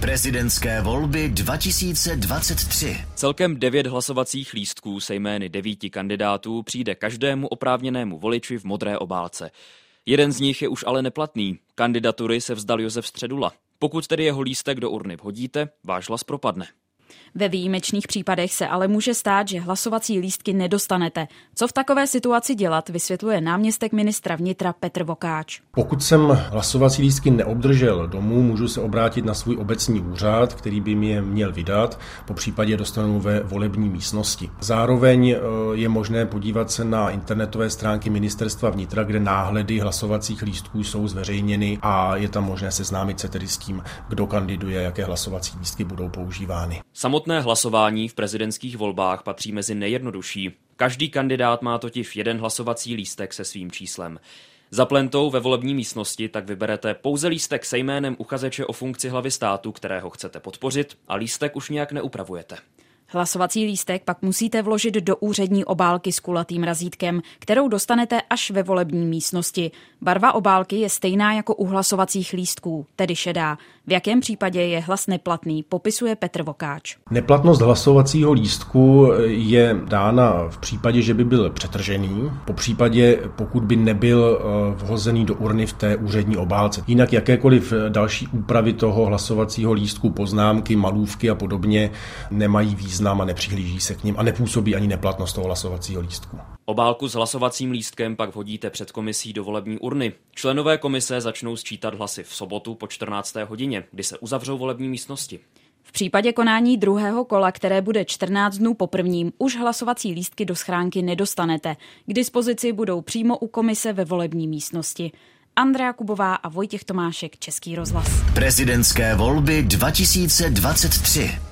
Prezidentské volby 2023. Celkem devět hlasovacích lístků se jmény devíti kandidátů přijde každému oprávněnému voliči v modré obálce. Jeden z nich je už ale neplatný. Kandidatury se vzdal Josef Středula. Pokud tedy jeho lístek do urny vhodíte, váš hlas propadne. Ve výjimečných případech se ale může stát, že hlasovací lístky nedostanete. Co v takové situaci dělat, vysvětluje náměstek ministra vnitra Petr Vokáč. Pokud jsem hlasovací lístky neobdržel domů, můžu se obrátit na svůj obecní úřad, který by mi je měl vydat, po případě dostanu ve volební místnosti. Zároveň e, je možné podívat se na internetové stránky ministerstva vnitra, kde náhledy hlasovacích lístků jsou zveřejněny a je tam možné seznámit se tedy s tím, kdo kandiduje, jaké hlasovací lístky budou používány. Samotné hlasování v prezidentských volbách patří mezi nejjednodušší. Každý kandidát má totiž jeden hlasovací lístek se svým číslem. Za plentou ve volební místnosti tak vyberete pouze lístek se jménem uchazeče o funkci hlavy státu, kterého chcete podpořit a lístek už nějak neupravujete. Hlasovací lístek pak musíte vložit do úřední obálky s kulatým razítkem, kterou dostanete až ve volební místnosti. Barva obálky je stejná jako u hlasovacích lístků, tedy šedá. V jakém případě je hlas neplatný, popisuje Petr Vokáč. Neplatnost hlasovacího lístku je dána v případě, že by byl přetržený, po případě, pokud by nebyl eh, vhozený do urny v té úřední obálce. Jinak jakékoliv další úpravy toho hlasovacího lístku, poznámky, malůvky a podobně nemají význam význam a nepřihlíží se k ním a nepůsobí ani neplatnost toho hlasovacího lístku. Obálku s hlasovacím lístkem pak vhodíte před komisí do volební urny. Členové komise začnou sčítat hlasy v sobotu po 14. hodině, kdy se uzavřou volební místnosti. V případě konání druhého kola, které bude 14 dnů po prvním, už hlasovací lístky do schránky nedostanete. K dispozici budou přímo u komise ve volební místnosti. Andrea Kubová a Vojtěch Tomášek, Český rozhlas. Prezidentské volby 2023.